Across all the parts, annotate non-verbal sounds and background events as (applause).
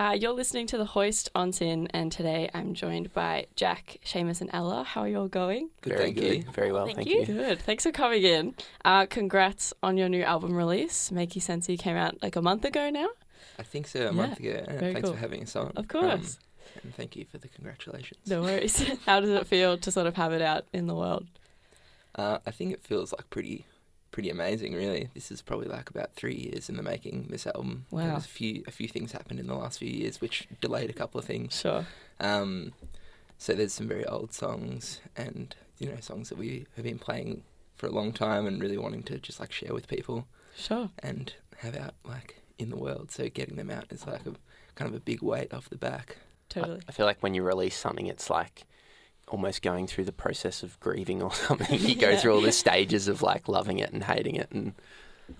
Uh, you're listening to The Hoist on SYN, and today I'm joined by Jack, Seamus, and Ella. How are you all going? Good, Very thank good. you. Very well, Thank thank, you. you. Good. Thanks for coming in. Uh, congrats on your new album release. Make Makey Sensey came out like a month ago now. I think so, a Yeah, month ago. and very Thanks cool. for having us on. Of course. Um, and thank you for the congratulations. No worries. (laughs) How does it feel to sort of have it out in the world? Uh, I think it feels like pretty pretty amazing, really. This is probably like about three years in the making, this album. Wow. There was a few, a few things happened in the last few years which delayed a couple of things. Sure. Um, so there's some very old songs and, you know, songs that we have been playing for a long time and really wanting to just like share with people Sure. and have out like in the world. So getting them out is like a kind of a big weight off the back. Totally. I feel like when you release something, it's like almost going through the process of grieving or (laughs) something. You go Yeah. through all the stages of like loving it and hating it, and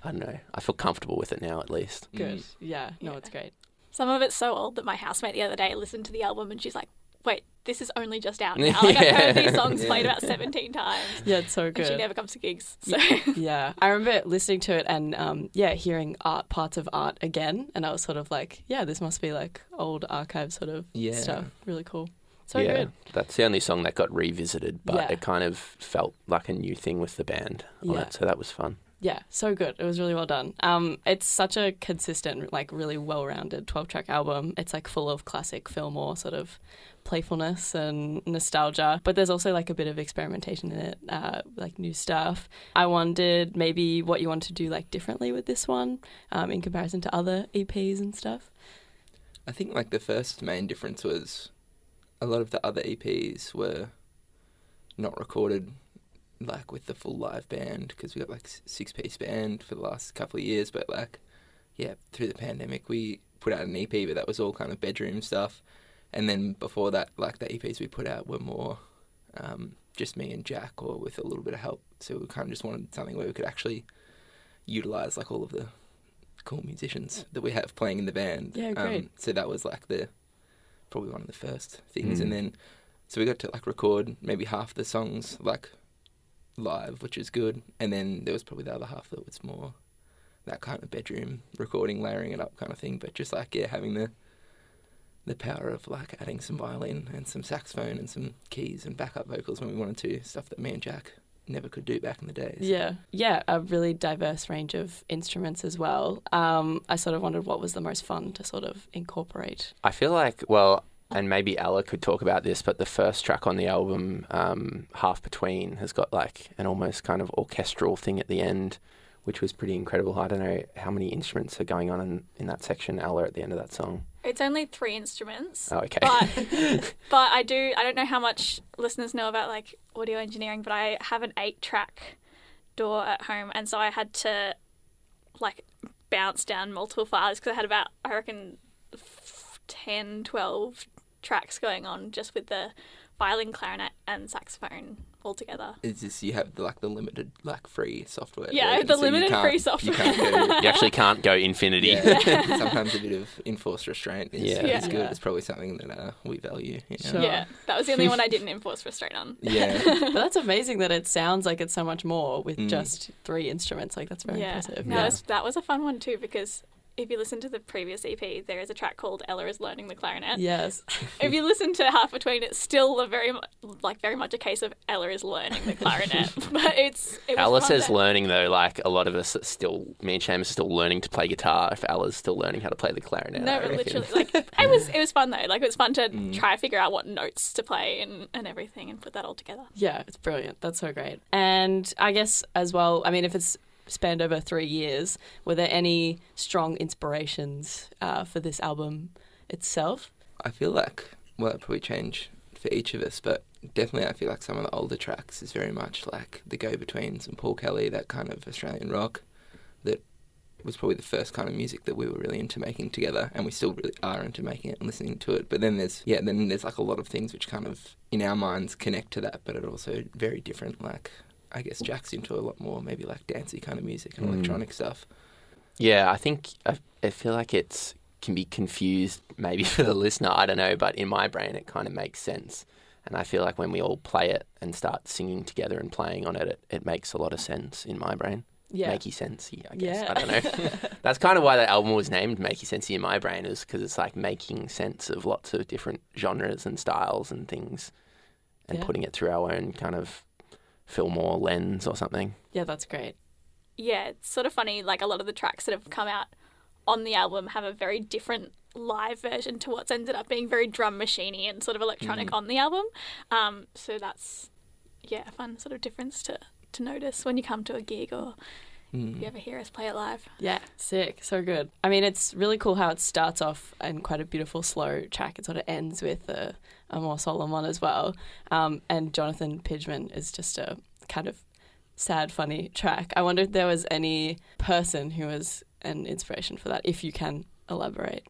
I don't know. I feel comfortable with it now, at least. Good. Mm. Yeah. No, Yeah. it's great. Some of it's so old that my housemate the other day listened to the album and she's like, "Wait, this is only just out (laughs) now. Like I've heard these songs played about seventeen times." Yeah, it's so And good. she never comes to gigs. So (laughs) yeah, I remember listening to it and um, yeah, hearing art parts of art again, and I was sort of like, yeah, this must be like old archive sort of Yeah. stuff. Really cool. So yeah, good. that's the only song that got revisited, but Yeah. it kind of felt like a new thing with the band on Yeah. it, so that was fun. Yeah, so good. It was really well done. Um, it's such a consistent, like really well-rounded twelve-track album. It's like full of classic Fillmore sort of playfulness and nostalgia, but there's also like a bit of experimentation in it, uh, like new stuff. I wondered maybe what you want to do like differently with this one, um, in comparison to other EPs and stuff. I think like the first main difference was a lot of the other EPs were not recorded like with the full live band because we got like six piece band for the last couple of years, but like yeah, through the pandemic we put out an EP, but that was all kind of bedroom stuff. And then before that, like the EPs we put out were more um, just me and Jack, or with a little bit of help. So we kind of just wanted something where we could actually utilize like all of the cool musicians that we have playing in the band. Yeah, great. Um, so that was like the probably one of the first things, Mm. and then so we got to like record maybe half the songs like live, which is good, and then there was probably the other half that was more that kind of bedroom recording, layering it up kind of thing. But just like yeah, having the the power of like adding some violin and some saxophone and some keys and backup vocals when we wanted to, stuff that me and Jack never could do back in the days. Yeah, yeah, a really diverse range of instruments as well. Um, I sort of wondered what was the most fun to sort of incorporate. I feel like, well, and maybe Ella could talk about this, but the first track on the album, um, Half Between, has got like an almost kind of orchestral thing at the end, which was pretty incredible. I don't know how many instruments are going on in, in that section, Ella, at the end of that song. it's only three instruments. Oh, okay. But (laughs) but I do I don't know how much listeners know about like audio engineering, but I have an eight track DAW at home and so I had to like bounce down multiple files because I had about I reckon f- 10 12 tracks going on just with the violin clarinet and saxophone all together. It's just you have the, like the limited like free software. Yeah, version, the so limited free You software. can't go, (laughs) you actually can't go infinity. yeah, (laughs) sometimes a bit of enforced restraint is, Yeah. is good. Yeah. It's probably something that uh, we value. You know? Sure. Yeah, that was the only one I didn't enforce restraint on. (laughs) Yeah. but that's amazing that it sounds like it's so much more with Mm. just three instruments. Like that's very yeah, impressive. No, Yeah. it's- that was a fun one too because if you listen to the previous EP, there is a track called "Ella is learning the clarinet." Yes. (laughs) If you listen to Half Between, it's still a very mu- like very much a case of Ella is learning the clarinet, (laughs) but it's it was Ella fun says to- learning though, like a lot of us are still, me and Seamus are still learning to play guitar. If Ella's still learning how to play the clarinet, No, I literally, like it was it was fun though. Like it was fun to (laughs) Mm. try to figure out what notes to play and, and everything and put that all together. Yeah, it's brilliant. That's so great. And I guess as well, I mean, if it's spanned over three years, were there any strong inspirations uh, for this album itself? I feel like well, it probably change for each of us, but definitely I feel like some of the older tracks is very much like the Go-Betweens and Paul Kelly, that kind of Australian rock that was probably the first kind of music that we were really into making together and we still really are into making it and listening to it. But then there's yeah, then there's like a lot of things which kind of in our minds connect to that but are also very different. Like I guess Jack's into a lot more maybe like dancey kind of music and Mm. electronic stuff. Yeah, I think I, I feel like it's can be confused maybe (laughs) for the listener. I don't know, but in my brain it kind of makes sense. And I feel like when we all play it and start singing together and playing on it, it, it makes a lot of sense in my brain. Yeah. makey sensey. I guess Yeah. I don't know. (laughs) (laughs) That's kind of why that album was named Makey Sensey in my brain, is because it's like making sense of lots of different genres and styles and things, and Yeah. putting it through our own kind of Fillmore lens or something. Yeah, that's great. yeah, it's sort of funny. Like a lot of the tracks that have come out on the album have a very different live version to what's ended up being very drum machiney and sort of electronic Mhm. on the album. Um, so that's yeah, a fun sort of difference to to notice when you come to a gig or Mm. you ever hear us play it live. Yeah, sick. So good. I mean, it's really cool how it starts off in quite a beautiful slow track. It sort of ends with a, a more solemn one as well. Um, and Jonathan Pidgeman is just a kind of sad, funny track. I wonder if there was any person who was an inspiration for that, if you can elaborate.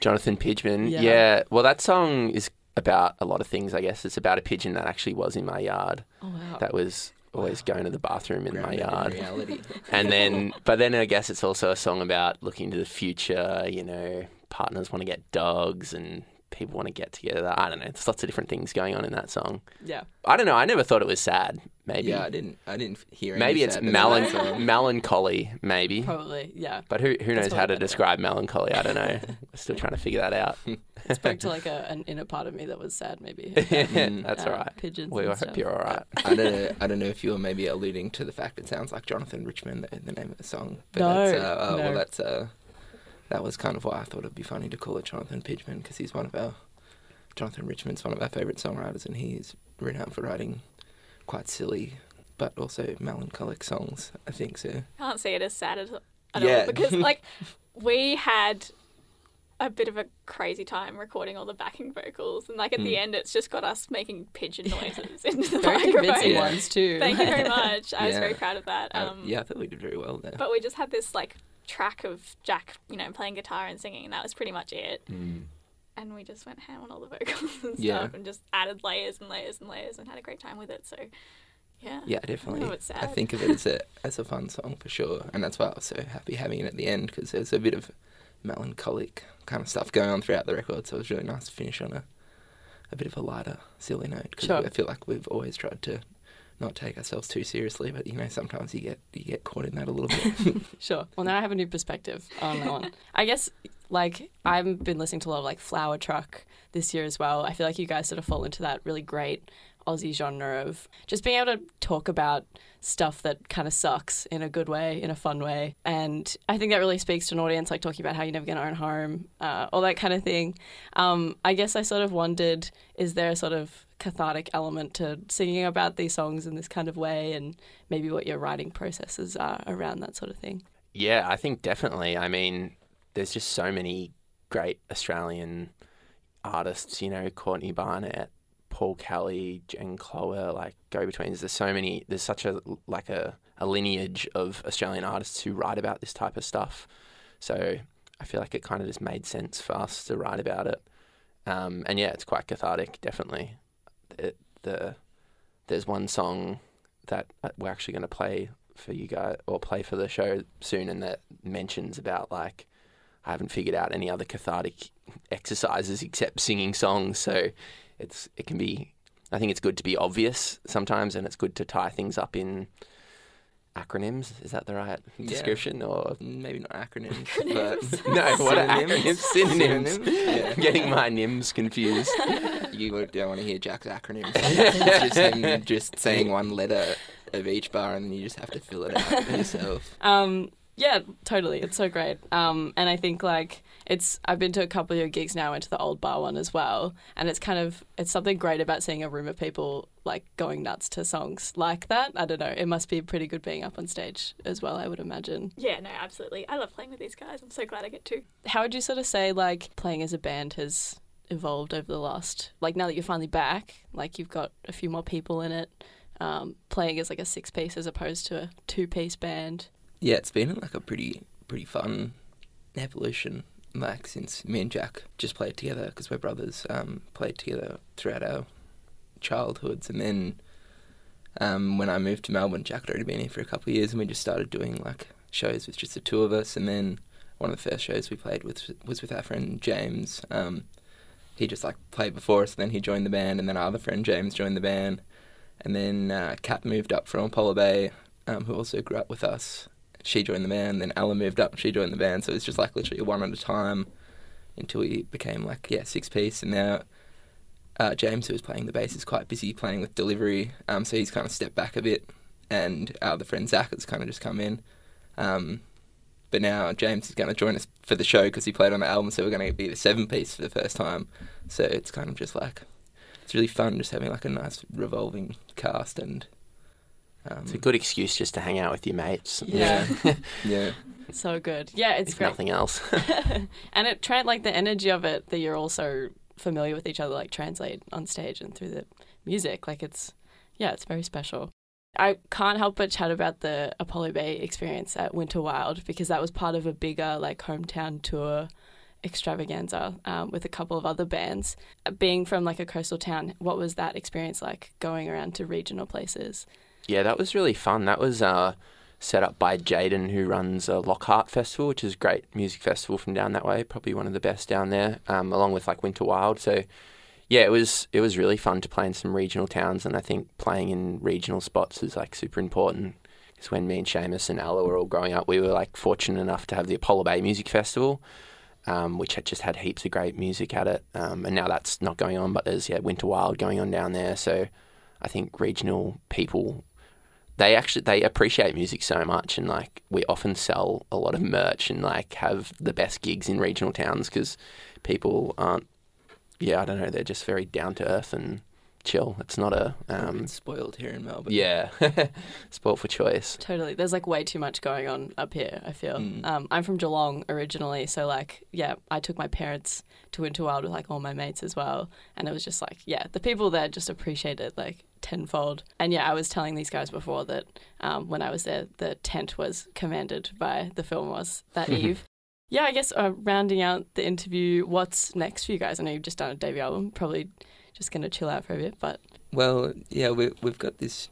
Jonathan Pidgeman. Yeah. Yeah. Well, that song is about a lot of things. I guess it's about a pigeon that actually was in my yard. Oh, wow. That was always going to the bathroom in my in yard. reality. (laughs) and then but then I guess it's also a song about looking to the future. You know, partners want to get dogs and people want to get together. I don't know. There's lots of different things going on in that song. yeah. I don't know. I never thought it was sad. Maybe Yeah, I didn't. I didn't hear. any maybe it's sadness in that melan- melancholy. Maybe. Probably, yeah. But who who knows how to better. describe melancholy? I don't know. (laughs) We're still trying to figure that out. It spoke to like a, an inner part of me that was sad, maybe. Mm. (laughs) That's Uh, all right. Pigeons. We and hope stuff. you're all right. I don't know. I don't know if you were maybe alluding to the fact it sounds like Jonathan Richman, the, the name of the song. But No, that's, uh, uh, no. well, that's uh, that was kind of why I thought it'd be funny to call it Jonathan Pidgeman because he's one of our Jonathan Richman's one of our favourite songwriters, and he's renowned for writing quite silly but also melancholic songs. I think so. Can't see it as sad as at Yeah. all because (laughs) like we had a bit of a crazy time recording all the backing vocals and like at the Mm. end it's just got us making pigeon noises (laughs) into the (laughs) Very microphone. convincing Yeah. ones, too. Thank you very much. I was very proud of that. Uh, Um, yeah, I thought we did very well there. But we just had this like track of Jack, you know, playing guitar and singing, and that was pretty much it. Hmm. And we just went ham on all the vocals (laughs) and stuff, and just added layers and layers and layers, and had a great time with it. So, yeah, Yeah, definitely. know it's I think of it as a (laughs) as a fun song for sure, and that's why I was so happy having it at the end because there's a bit of melancholic kind of stuff going on throughout the record. So it was really nice to finish on a a bit of a lighter, silly note because Sure. I feel like we've always tried to not take ourselves too seriously, but you know sometimes you get you get caught in that a little bit. (laughs) Sure. Well, now I have a new perspective on that one. (laughs) I guess, like, I've been listening to a lot of like Flowertruck this year as well. I feel like you guys sort of fall into that really great Aussie genre of just being able to talk about stuff that kind of sucks in a good way, in a fun way. And I think that really speaks to an audience, like talking about how you're never going to own home, uh, all that kind of thing. Um, I guess I sort of wondered is there a sort of cathartic element to singing about these songs in this kind of way and maybe what your writing processes are around that sort of thing? Yeah, I think definitely. I mean, there's just so many great Australian artists, you know, Courtney Barnett, Paul Kelly, Jen Cloher, like Go-Betweens. There's so many. There's such a like a, a lineage of Australian artists who write about this type of stuff. So I feel like it kind of just made sense for us to write about it. Um, and yeah, it's quite cathartic, definitely. It, the there's one song that uh, we're actually going to play for you guys or play for the show soon, and that mentions about like I haven't figured out any other cathartic exercises except singing songs. So it's it can be. I think it's good to be obvious sometimes, and it's good to tie things up in acronyms. Is that the right Yeah. description? Or Maybe not acronyms, (laughs) but (laughs) no, what are acronyms? Synonyms. Synonyms? Yeah. Getting my nims confused. you don't want to hear Jack's acronyms. (laughs) just him just saying one letter of each bar, and then you just have to fill it out yourself. Um, yeah, totally. It's so great. Um, and I think like it's I've been to a couple of your gigs now, went to the old bar one as well, and it's kind of it's something great about seeing a room of people like going nuts to songs like that. I don't know. It must be pretty good being up on stage as well. I would imagine. yeah, no, absolutely. I love playing with these guys. I'm so glad I get to. How would you sort of say like playing as a band has evolved over the last like now that you're finally back, like you've got a few more people in it, um, playing as like a six piece as opposed to a two piece band. Yeah, it's been like a pretty pretty fun evolution. Like since me and Jack just played together because we're brothers, um, played together throughout our childhoods, and then um, when I moved to Melbourne, Jack had already been here for a couple of years, and we just started doing like shows with just the two of us. And then one of the first shows we played with was with our friend James. Um, he just like played before us, and then he joined the band, and then our other friend James joined the band, and then uh, Kat moved up from Apollo Bay, um, who also grew up with us, she joined the band. Then Alan moved up, she joined the band. So it's just like literally one at a time until we became like yeah six piece. And now uh, James, who was playing the bass, is quite busy playing with delivery. Um, so he's kind of stepped back a bit, and our other friend Zach has kind of just come in. Um, but now James is going to join us for the show because he played on the album, so we're going to be the seven piece for the first time. So it's kind of just like it's really fun just having like a nice revolving cast and. Um, It's a good excuse just to hang out with your mates. Yeah. yeah, (laughs) (laughs) So good. Yeah, it's if great. nothing else. (laughs) and it tra- like the energy of it that you're also familiar with each other like translate on stage and through the music like it's yeah it's very special i can't help but chat about the apollo bay experience at winter wild because that was part of a bigger like hometown tour extravaganza um, with a couple of other bands being from like a coastal town what was that experience like going around to regional places Yeah, that was really fun. That was uh, set up by Jaden, who runs a Lockhart Festival, which is a great music festival from down that way. Probably one of the best down there, um, along with like Winter Wild. So, yeah, it was it was really fun to play in some regional towns, and I think playing in regional spots is like super important. Because when me and Seamus and Ella were all growing up, we were like fortunate enough to have the Apollo Bay Music Festival. Um, which had just had heaps of great music at it, um, and now that's not going on. But there's yeah Winter Wild going on down there, so I think regional people they actually they appreciate music so much and like we often sell a lot of merch and like have the best gigs in regional towns because people aren't yeah i don't know they're just very down to earth and chill it's not a um it's spoiled here in Melbourne. yeah (laughs) sport for choice Totally. There's like way too much going on up here, I feel. Mm. Um, I'm from Geelong originally, so like, yeah, I took my parents to Winter Wild with like all my mates as well. And it was just like, yeah, the people there just appreciate it like tenfold. And yeah, I was telling these guys before that um, when I was there, the tent was commanded by the film was that (laughs) eve. Yeah, I guess uh, rounding out the interview, what's next for you guys? I know you've just done a debut album, probably just going to chill out for a bit, but Well, yeah, we we've got this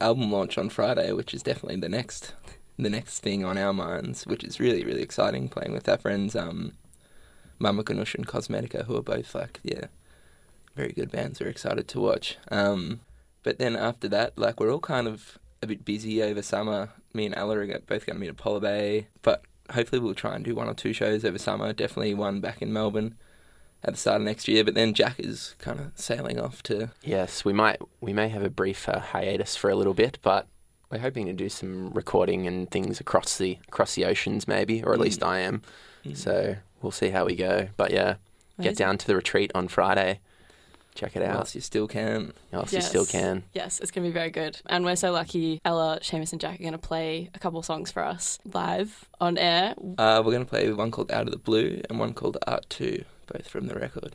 album launch on Friday, which is definitely the next the next thing on our minds, which is really really exciting. Playing with our friends, um, Mama Ganush and Cosmetica, who are both like yeah, very good bands. We're excited to watch. Um, but then after that, like we're all kind of a bit busy over summer. Me and Ella are both going to meet at Polar Bay, but hopefully we'll try and do one or two shows over summer. Definitely one back in Melbourne at the start of next year. But then Jack is kind of sailing off to yes we might we may have a brief uh, hiatus for a little bit but we're hoping to do some recording and things across the across the oceans maybe or at Mm. least i am Mm. so we'll see how we go but yeah get Amazing. down to the retreat on friday check it out whilst you still can. whilst you still can Yes, it's going to be very good. And we're so lucky Ella, Seamus, and Jack are going to play a couple songs for us live on air. Uh, we're going to play one called Out of the Blue and one called Art 2, both from the record.